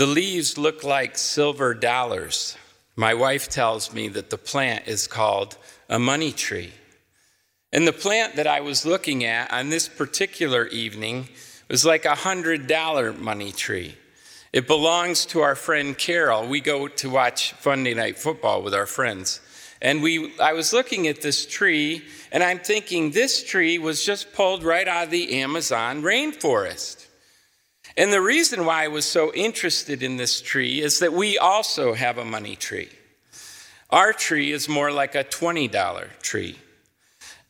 The leaves look like silver dollars. My wife tells me that the plant is called a money tree. And the plant that I was looking at on this particular evening was like a hundred dollar money tree. It belongs to our friend Carol. We go to watch Sunday night football with our friends. And we, I was looking at this tree, and I'm thinking this tree was just pulled right out of the Amazon rainforest. And the reason why I was so interested in this tree is that we also have a money tree. Our tree is more like a $20 tree,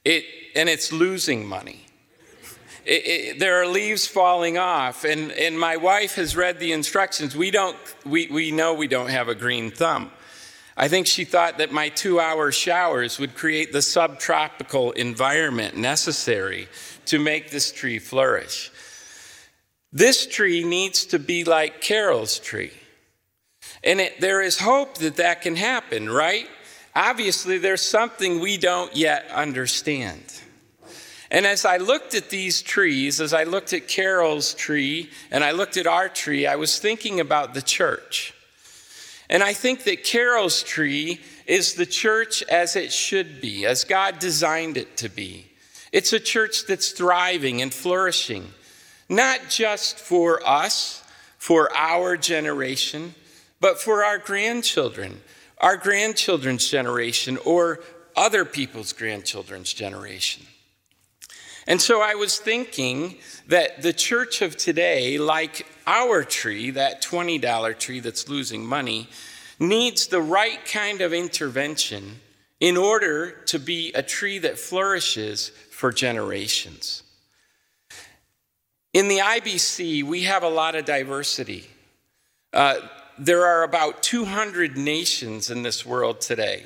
it, and it's losing money. It, it, there are leaves falling off, and, and my wife has read the instructions. We, don't, we, we know we don't have a green thumb. I think she thought that my two hour showers would create the subtropical environment necessary to make this tree flourish. This tree needs to be like Carol's tree. And it, there is hope that that can happen, right? Obviously, there's something we don't yet understand. And as I looked at these trees, as I looked at Carol's tree and I looked at our tree, I was thinking about the church. And I think that Carol's tree is the church as it should be, as God designed it to be. It's a church that's thriving and flourishing not just for us, for our generation, but for our grandchildren, our grandchildren's generation, or other people's grandchildren's generation. And so I was thinking that the church of today, like our tree, that $20 tree that's losing money, needs the right kind of intervention in order to be a tree that flourishes for generations. In the IBC, we have a lot of diversity. Uh, there are about 200 nations in this world today,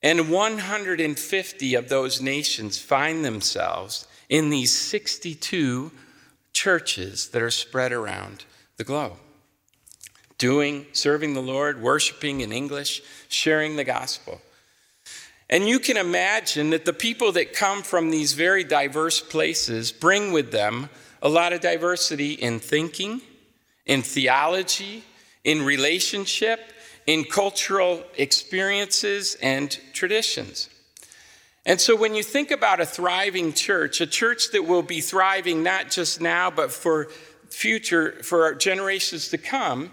and 150 of those nations find themselves in these 62 churches that are spread around the globe. Doing, serving the Lord, worshiping in English, sharing the gospel. And you can imagine that the people that come from these very diverse places bring with them a lot of diversity in thinking, in theology, in relationship, in cultural experiences and traditions. And so when you think about a thriving church, a church that will be thriving not just now, but for future, for generations to come,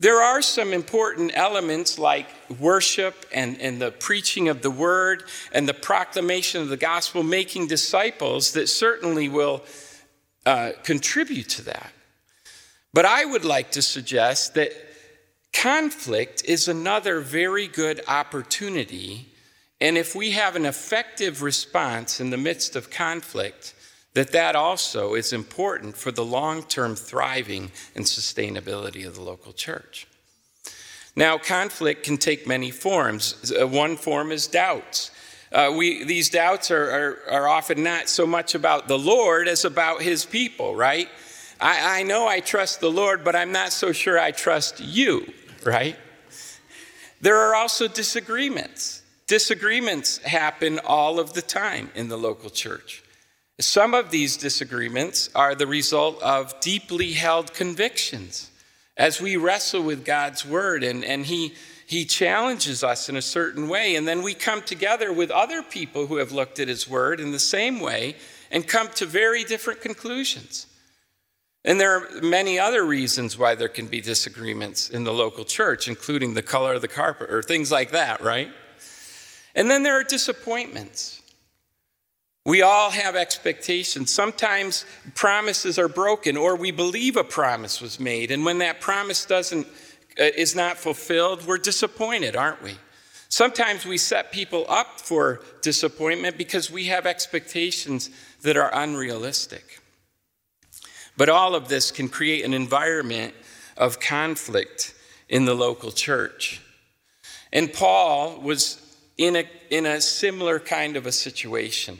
there are some important elements like worship and, and the preaching of the word and the proclamation of the gospel, making disciples that certainly will uh, contribute to that. But I would like to suggest that conflict is another very good opportunity. And if we have an effective response in the midst of conflict, that that also is important for the long-term thriving and sustainability of the local church. Now, conflict can take many forms. Uh, one form is doubts. Uh, we, these doubts are, are, are, often not so much about the Lord as about his people, right? I, I know I trust the Lord, but I'm not so sure I trust you, right? There are also disagreements. Disagreements happen all of the time in the local church. Some of these disagreements are the result of deeply held convictions. As we wrestle with God's word and, and he, he challenges us in a certain way, and then we come together with other people who have looked at His Word in the same way and come to very different conclusions. And there are many other reasons why there can be disagreements in the local church, including the color of the carpet or things like that, right? And then there are disappointments. We all have expectations. Sometimes promises are broken, or we believe a promise was made. And when that promise doesn't, uh, is not fulfilled, we're disappointed, aren't we? Sometimes we set people up for disappointment because we have expectations that are unrealistic. But all of this can create an environment of conflict in the local church. And Paul was in a, in a similar kind of a situation.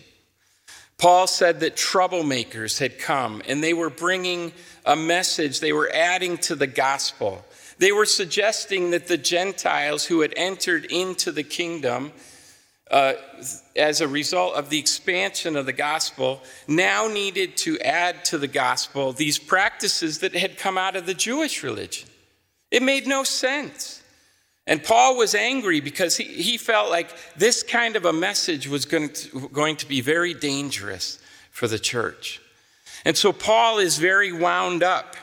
Paul said that troublemakers had come and they were bringing a message, they were adding to the gospel. They were suggesting that the Gentiles who had entered into the kingdom uh, as a result of the expansion of the gospel, now needed to add to the gospel these practices that had come out of the Jewish religion. It made no sense. And Paul was angry because he, he felt like this kind of a message was going to, going to be very dangerous for the church. And so Paul is very wound up.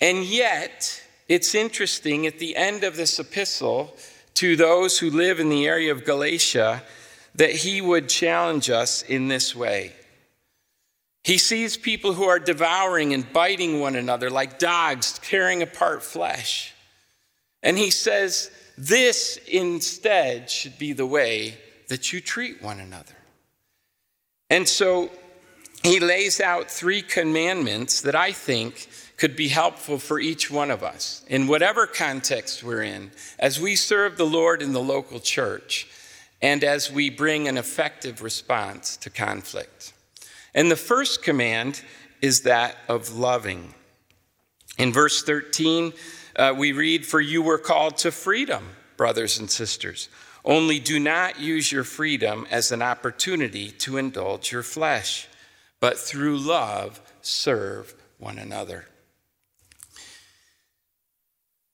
And yet, it's interesting at the end of this epistle to those who live in the area of Galatia that he would challenge us in this way. He sees people who are devouring and biting one another like dogs, tearing apart flesh. And he says, This instead should be the way that you treat one another. And so he lays out three commandments that I think could be helpful for each one of us in whatever context we're in as we serve the Lord in the local church and as we bring an effective response to conflict. And the first command is that of loving. In verse 13, uh, we read, For you were called to freedom, brothers and sisters. Only do not use your freedom as an opportunity to indulge your flesh, but through love serve one another.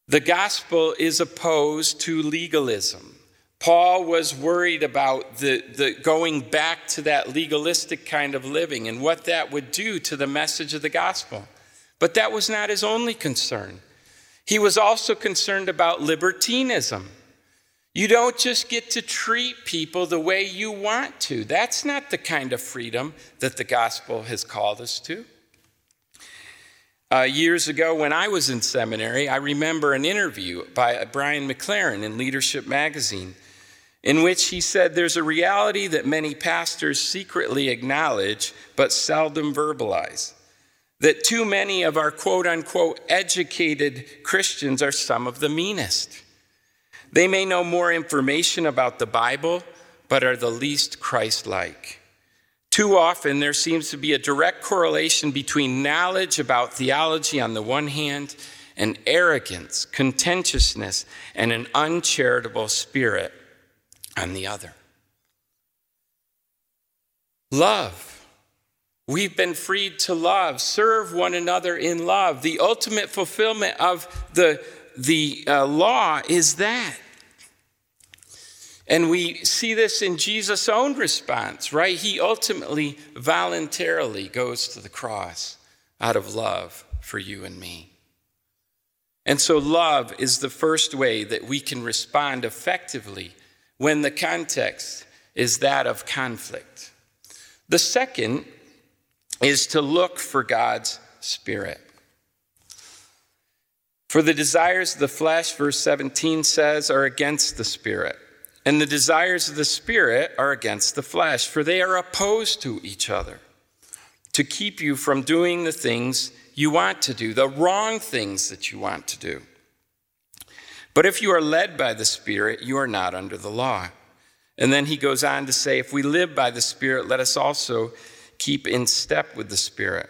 The gospel is opposed to legalism. Paul was worried about the, the going back to that legalistic kind of living and what that would do to the message of the gospel. But that was not his only concern. He was also concerned about libertinism. You don't just get to treat people the way you want to. That's not the kind of freedom that the gospel has called us to. Uh, years ago, when I was in seminary, I remember an interview by Brian McLaren in Leadership Magazine, in which he said there's a reality that many pastors secretly acknowledge but seldom verbalize. That too many of our quote unquote educated Christians are some of the meanest. They may know more information about the Bible, but are the least Christ like. Too often, there seems to be a direct correlation between knowledge about theology on the one hand and arrogance, contentiousness, and an uncharitable spirit on the other. Love. We've been freed to love, serve one another in love. The ultimate fulfillment of the, the uh, law is that. And we see this in Jesus' own response, right? He ultimately voluntarily goes to the cross out of love for you and me. And so, love is the first way that we can respond effectively when the context is that of conflict. The second is to look for God's Spirit. For the desires of the flesh, verse 17 says, are against the Spirit and the desires of the Spirit are against the flesh, for they are opposed to each other to keep you from doing the things you want to do, the wrong things that you want to do. But if you are led by the Spirit, you are not under the law. And then he goes on to say, if we live by the Spirit, let us also keep in step with the Spirit.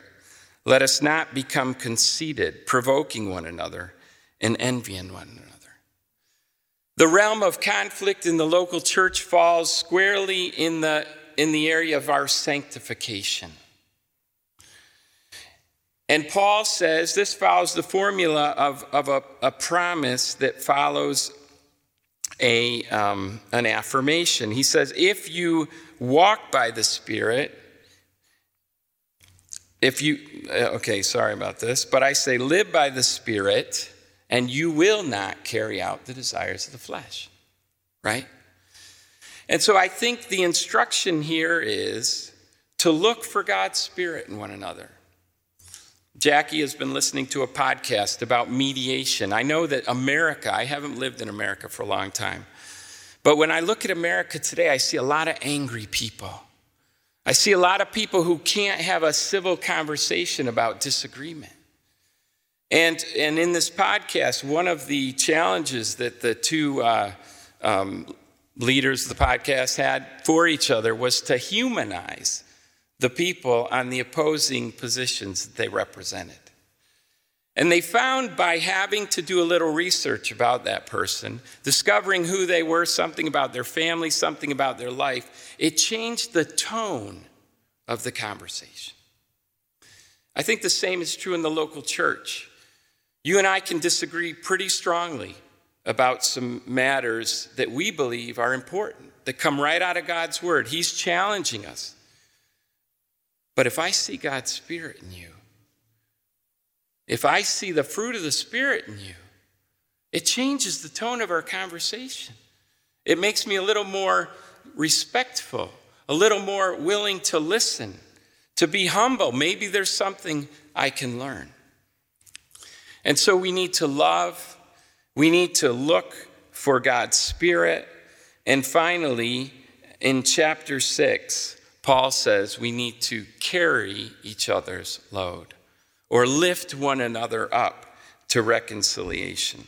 Let us not become conceited, provoking one another and envying one another. The realm of conflict in the local church falls squarely in the, in the area of our sanctification. And Paul says this follows the formula of, of a, a promise that follows a, um, an affirmation. He says, if you walk by the Spirit, if you, uh, okay, sorry about this, but I say live by the Spirit, and you will not carry out the desires of the flesh, right? And so I think the instruction here is to look for God's Spirit in one another. Jackie has been listening to a podcast about mediation. I know that America, I haven't lived in America for a long time, but when I look at America today, I see a lot of angry people. I see a lot of people who can't have a civil conversation about disagreement. And, and in this podcast, one of the challenges that the two uh, um, leaders of the podcast had for each other was to humanize the people on the opposing positions that they represented. And they found by having to do a little research about that person, discovering who they were, something about their family, something about their life, it changed the tone of the conversation. I think the same is true in the local church. You and I can disagree pretty strongly about some matters that we believe are important, that come right out of God's word. He's challenging us. But if I see God's Spirit in you, if I see the fruit of the Spirit in you, it changes the tone of our conversation. It makes me a little more respectful, a little more willing to listen, to be humble. Maybe there's something I can learn. And so we need to love, we need to look for God's Spirit. And finally, in chapter 6, Paul says we need to carry each other's load or lift one another up to reconciliation.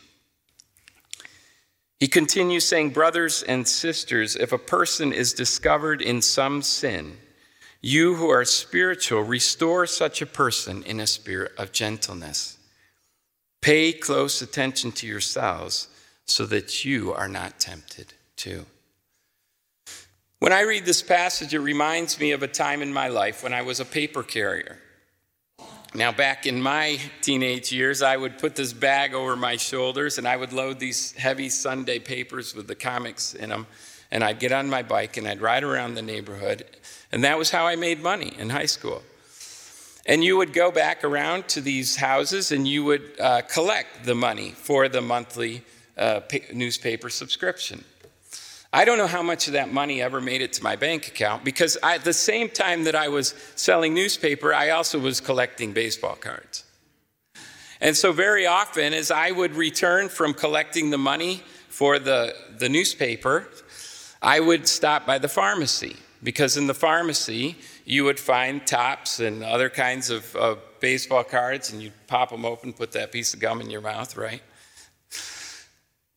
He continues saying, Brothers and sisters, if a person is discovered in some sin, you who are spiritual, restore such a person in a spirit of gentleness. Pay close attention to yourselves so that you are not tempted too. When I read this passage, it reminds me of a time in my life when I was a paper carrier. Now, back in my teenage years, I would put this bag over my shoulders and I would load these heavy Sunday papers with the comics in them. And I'd get on my bike and I'd ride around the neighborhood. And that was how I made money in high school. And you would go back around to these houses and you would uh, collect the money for the monthly uh, newspaper subscription. I don't know how much of that money ever made it to my bank account because at the same time that I was selling newspaper, I also was collecting baseball cards. And so, very often, as I would return from collecting the money for the, the newspaper, I would stop by the pharmacy because in the pharmacy, you would find Topps and other kinds of, of baseball cards, and you'd pop them open, put that piece of gum in your mouth, right?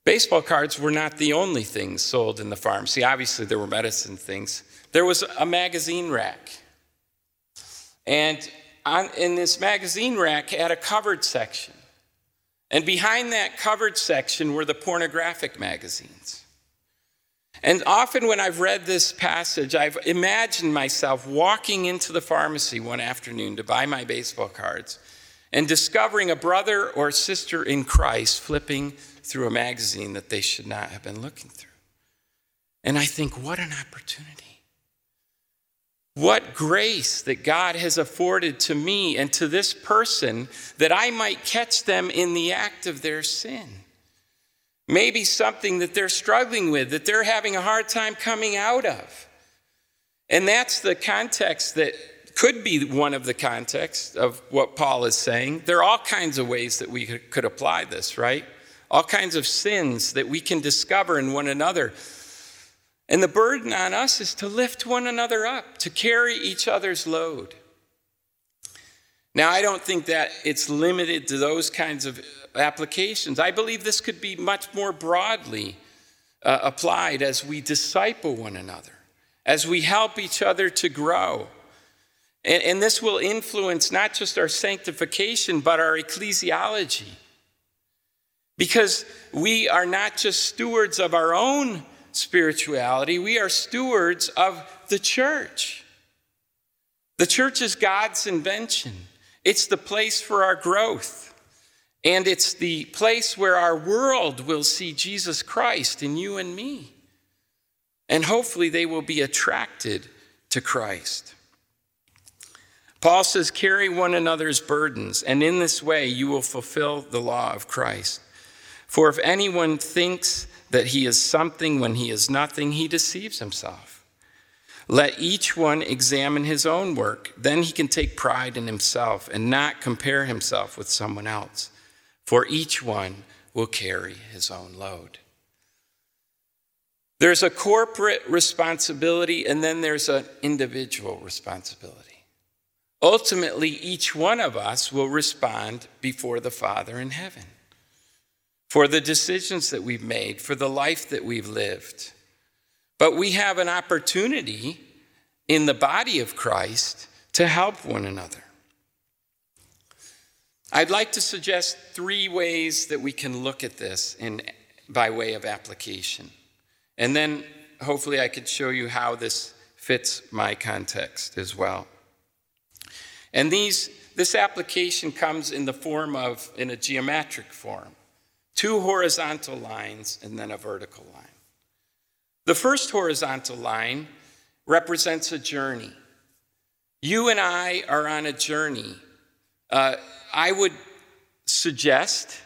Baseball cards were not the only things sold in the pharmacy. Obviously, there were medicine things. There was a magazine rack. And on, in this magazine rack had a covered section. And behind that covered section were the pornographic magazines. And often when I've read this passage, I've imagined myself walking into the pharmacy one afternoon to buy my baseball cards and discovering a brother or sister in Christ flipping through a magazine that they should not have been looking through. And I think, what an opportunity. What grace that God has afforded to me and to this person that I might catch them in the act of their sin. Maybe something that they're struggling with, that they're having a hard time coming out of. And that's the context that could be one of the contexts of what Paul is saying. There are all kinds of ways that we could apply this, right? All kinds of sins that we can discover in one another. And the burden on us is to lift one another up, to carry each other's load. Now, I don't think that it's limited to those kinds of applications. I believe this could be much more broadly uh, applied as we disciple one another, as we help each other to grow. And, and this will influence not just our sanctification, but our ecclesiology. Because we are not just stewards of our own spirituality, we are stewards of the church. The church is God's invention, it's the place for our growth. And it's the place where our world will see Jesus Christ in you and me. And hopefully they will be attracted to Christ. Paul says, Carry one another's burdens, and in this way you will fulfill the law of Christ. For if anyone thinks that he is something when he is nothing, he deceives himself. Let each one examine his own work. Then he can take pride in himself and not compare himself with someone else. For each one will carry his own load. There's a corporate responsibility, and then there's an individual responsibility. Ultimately, each one of us will respond before the Father in heaven for the decisions that we've made, for the life that we've lived. But we have an opportunity in the body of Christ to help one another. I'd like to suggest three ways that we can look at this in, by way of application. And then hopefully I could show you how this fits my context as well. And these, this application comes in the form of, in a geometric form, two horizontal lines and then a vertical line. The first horizontal line represents a journey. You and I are on a journey. Uh, I would suggest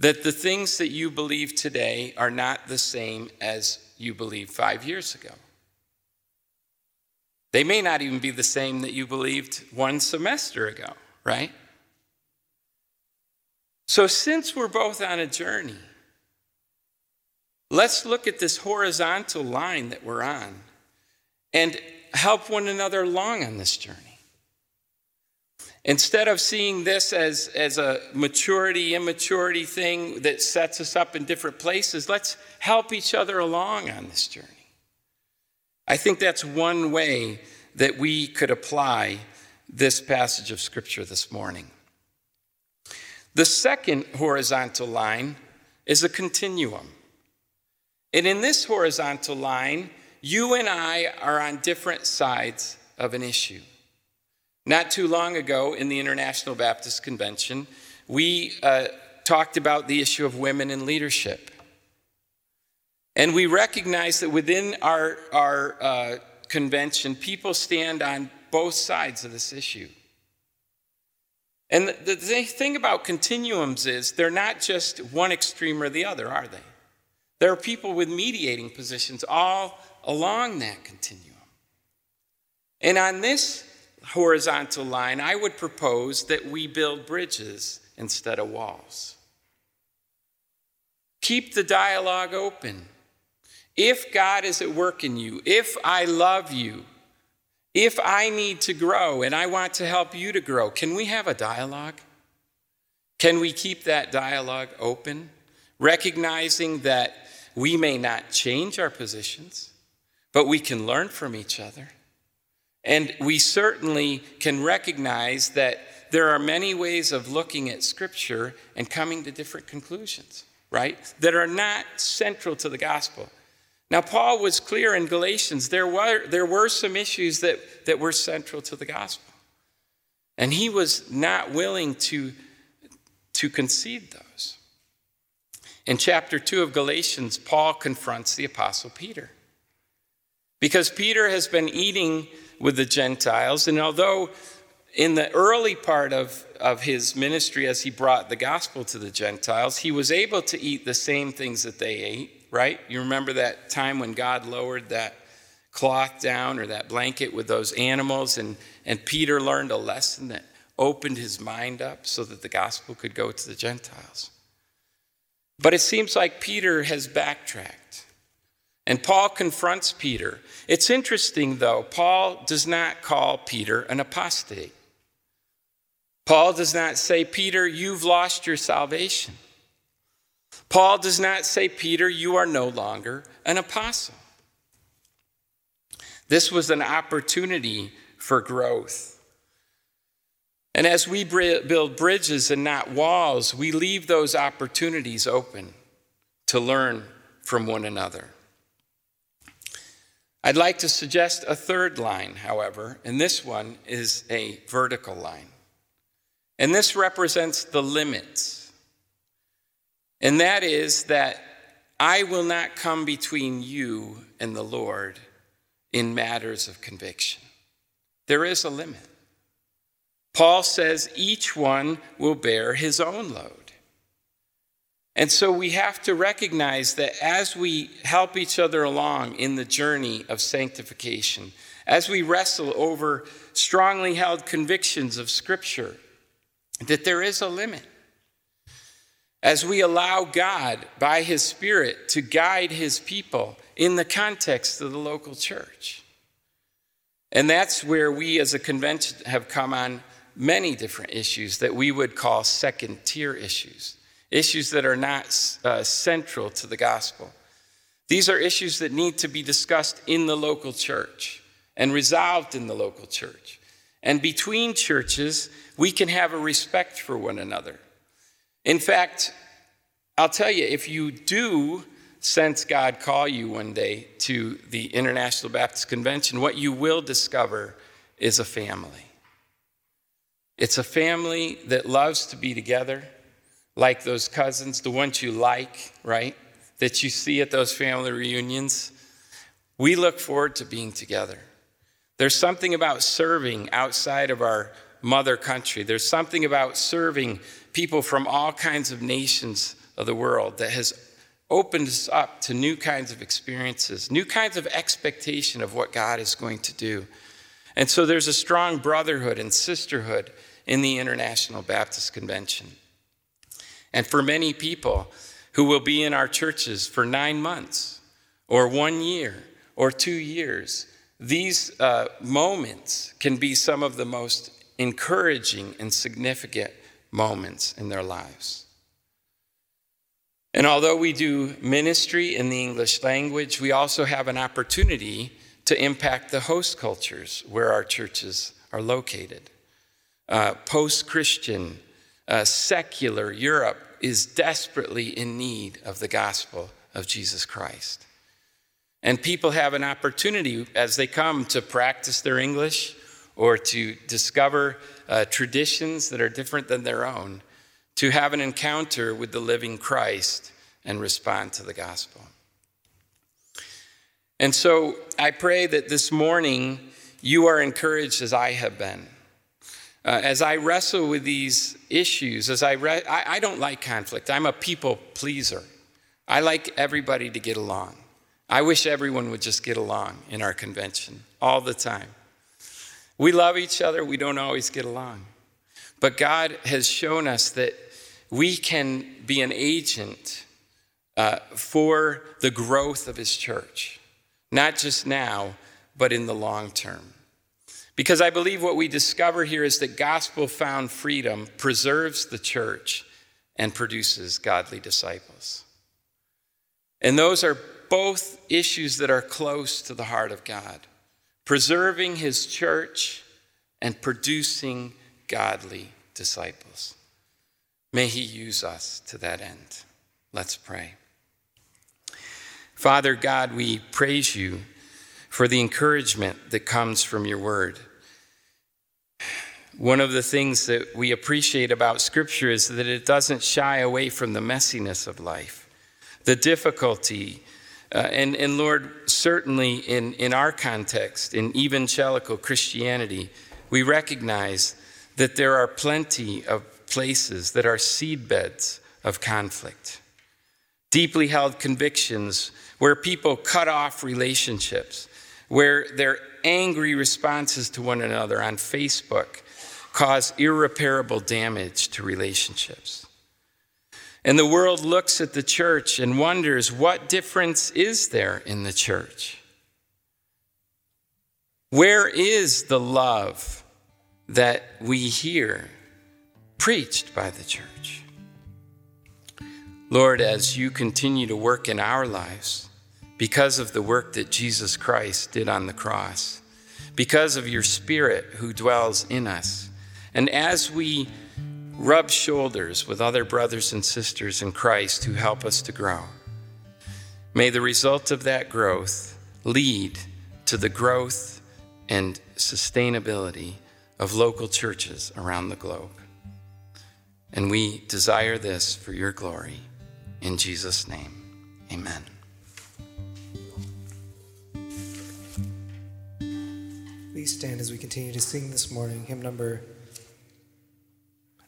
that the things that you believe today are not the same as you believed five years ago. They may not even be the same that you believed one semester ago, right? So, since we're both on a journey, let's look at this horizontal line that we're on and help one another along on this journey. Instead of seeing this as, as a maturity, immaturity thing that sets us up in different places, let's help each other along on this journey. I think that's one way that we could apply this passage of Scripture this morning. The second horizontal line is a continuum. And in this horizontal line, you and I are on different sides of an issue. Not too long ago in the International Baptist Convention, we uh, talked about the issue of women in leadership. And we recognize that within our, our uh, convention, people stand on both sides of this issue. And the, the thing about continuums is they're not just one extreme or the other, are they? There are people with mediating positions all along that continuum. And on this horizontal line, I would propose that we build bridges instead of walls. Keep the dialogue open. If God is at work in you, if I love you, if I need to grow and I want to help you to grow, can we have a dialogue? Can we keep that dialogue open, recognizing that we may not change our positions, but we can learn from each other? And we certainly can recognize that there are many ways of looking at Scripture and coming to different conclusions, right? That are not central to the gospel. Now, Paul was clear in Galatians. There were, there were some issues that, that were central to the gospel. And he was not willing to, to concede those. In chapter 2 of Galatians, Paul confronts the Apostle Peter. Because Peter has been eating with the Gentiles. And although in the early part of, of his ministry, as he brought the gospel to the Gentiles, he was able to eat the same things that they ate, right? You remember that time when God lowered that cloth down or that blanket with those animals, and, and Peter learned a lesson that opened his mind up so that the gospel could go to the Gentiles. But it seems like Peter has backtracked. And Paul confronts Peter. It's interesting, though, Paul does not call Peter an apostate. Paul does not say, Peter, you've lost your salvation. Paul does not say, Peter, you are no longer an apostle. This was an opportunity for growth. And as we build bridges and not walls, we leave those opportunities open to learn from one another. I'd like to suggest a third line, however, and this one is a vertical line. And this represents the limits. And that is that I will not come between you and the Lord in matters of conviction. There is a limit. Paul says each one will bear his own load. And so we have to recognize that as we help each other along in the journey of sanctification, as we wrestle over strongly held convictions of Scripture, that there is a limit. As we allow God, by His Spirit, to guide His people in the context of the local church. And that's where we as a convention have come on many different issues that we would call second tier issues issues that are not uh, central to the gospel. These are issues that need to be discussed in the local church and resolved in the local church. and between churches, we can have a respect for one another. In fact, I'll tell you, if you do sense God call you one day to the International Baptist Convention, what you will discover is a family. It's a family that loves to be together, like those cousins, the ones you like, right? That you see at those family reunions. We look forward to being together. There's something about serving outside of our mother country. There's something about serving people from all kinds of nations of the world that has opened us up to new kinds of experiences, new kinds of expectation of what God is going to do. And so there's a strong brotherhood and sisterhood in the International Baptist Convention. And for many people who will be in our churches for nine months, or one year, or two years, these uh, moments can be some of the most encouraging and significant moments in their lives. And although we do ministry in the English language, we also have an opportunity to impact the host cultures where our churches are located. Uh, Post Christian, uh, secular Europe is desperately in need of the gospel of Jesus Christ. And people have an opportunity as they come to practice their English or to discover uh, traditions that are different than their own, to have an encounter with the living Christ and respond to the gospel. And so I pray that this morning you are encouraged as I have been. Uh, as I wrestle with these issues, as I, re- I, I don't like conflict. I'm a people pleaser. I like everybody to get along. I wish everyone would just get along in our convention all the time. We love each other, we don't always get along. But God has shown us that we can be an agent uh, for the growth of His church, not just now, but in the long term. Because I believe what we discover here is that gospel found freedom preserves the church and produces godly disciples. And those are both issues that are close to the heart of God preserving his church and producing godly disciples. May he use us to that end. Let's pray. Father God, we praise you for the encouragement that comes from your word. One of the things that we appreciate about Scripture is that it doesn't shy away from the messiness of life, the difficulty, uh, and, and Lord, certainly in, in our context, in evangelical Christianity, we recognize that there are plenty of places that are seedbeds of conflict, deeply held convictions where people cut off relationships, where their angry responses to one another on Facebook cause irreparable damage to relationships. And the world looks at the church and wonders what difference is there in the church? Where is the love that we hear preached by the church? Lord, as you continue to work in our lives, because of the work that Jesus Christ did on the cross, because of your Spirit who dwells in us, and as we rub shoulders with other brothers and sisters in Christ who help us to grow. May the result of that growth lead to the growth and sustainability of local churches around the globe. And we desire this for your glory. In Jesus' name, amen. Please stand as we continue to sing this morning, hymn number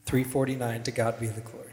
349 To God be the glory.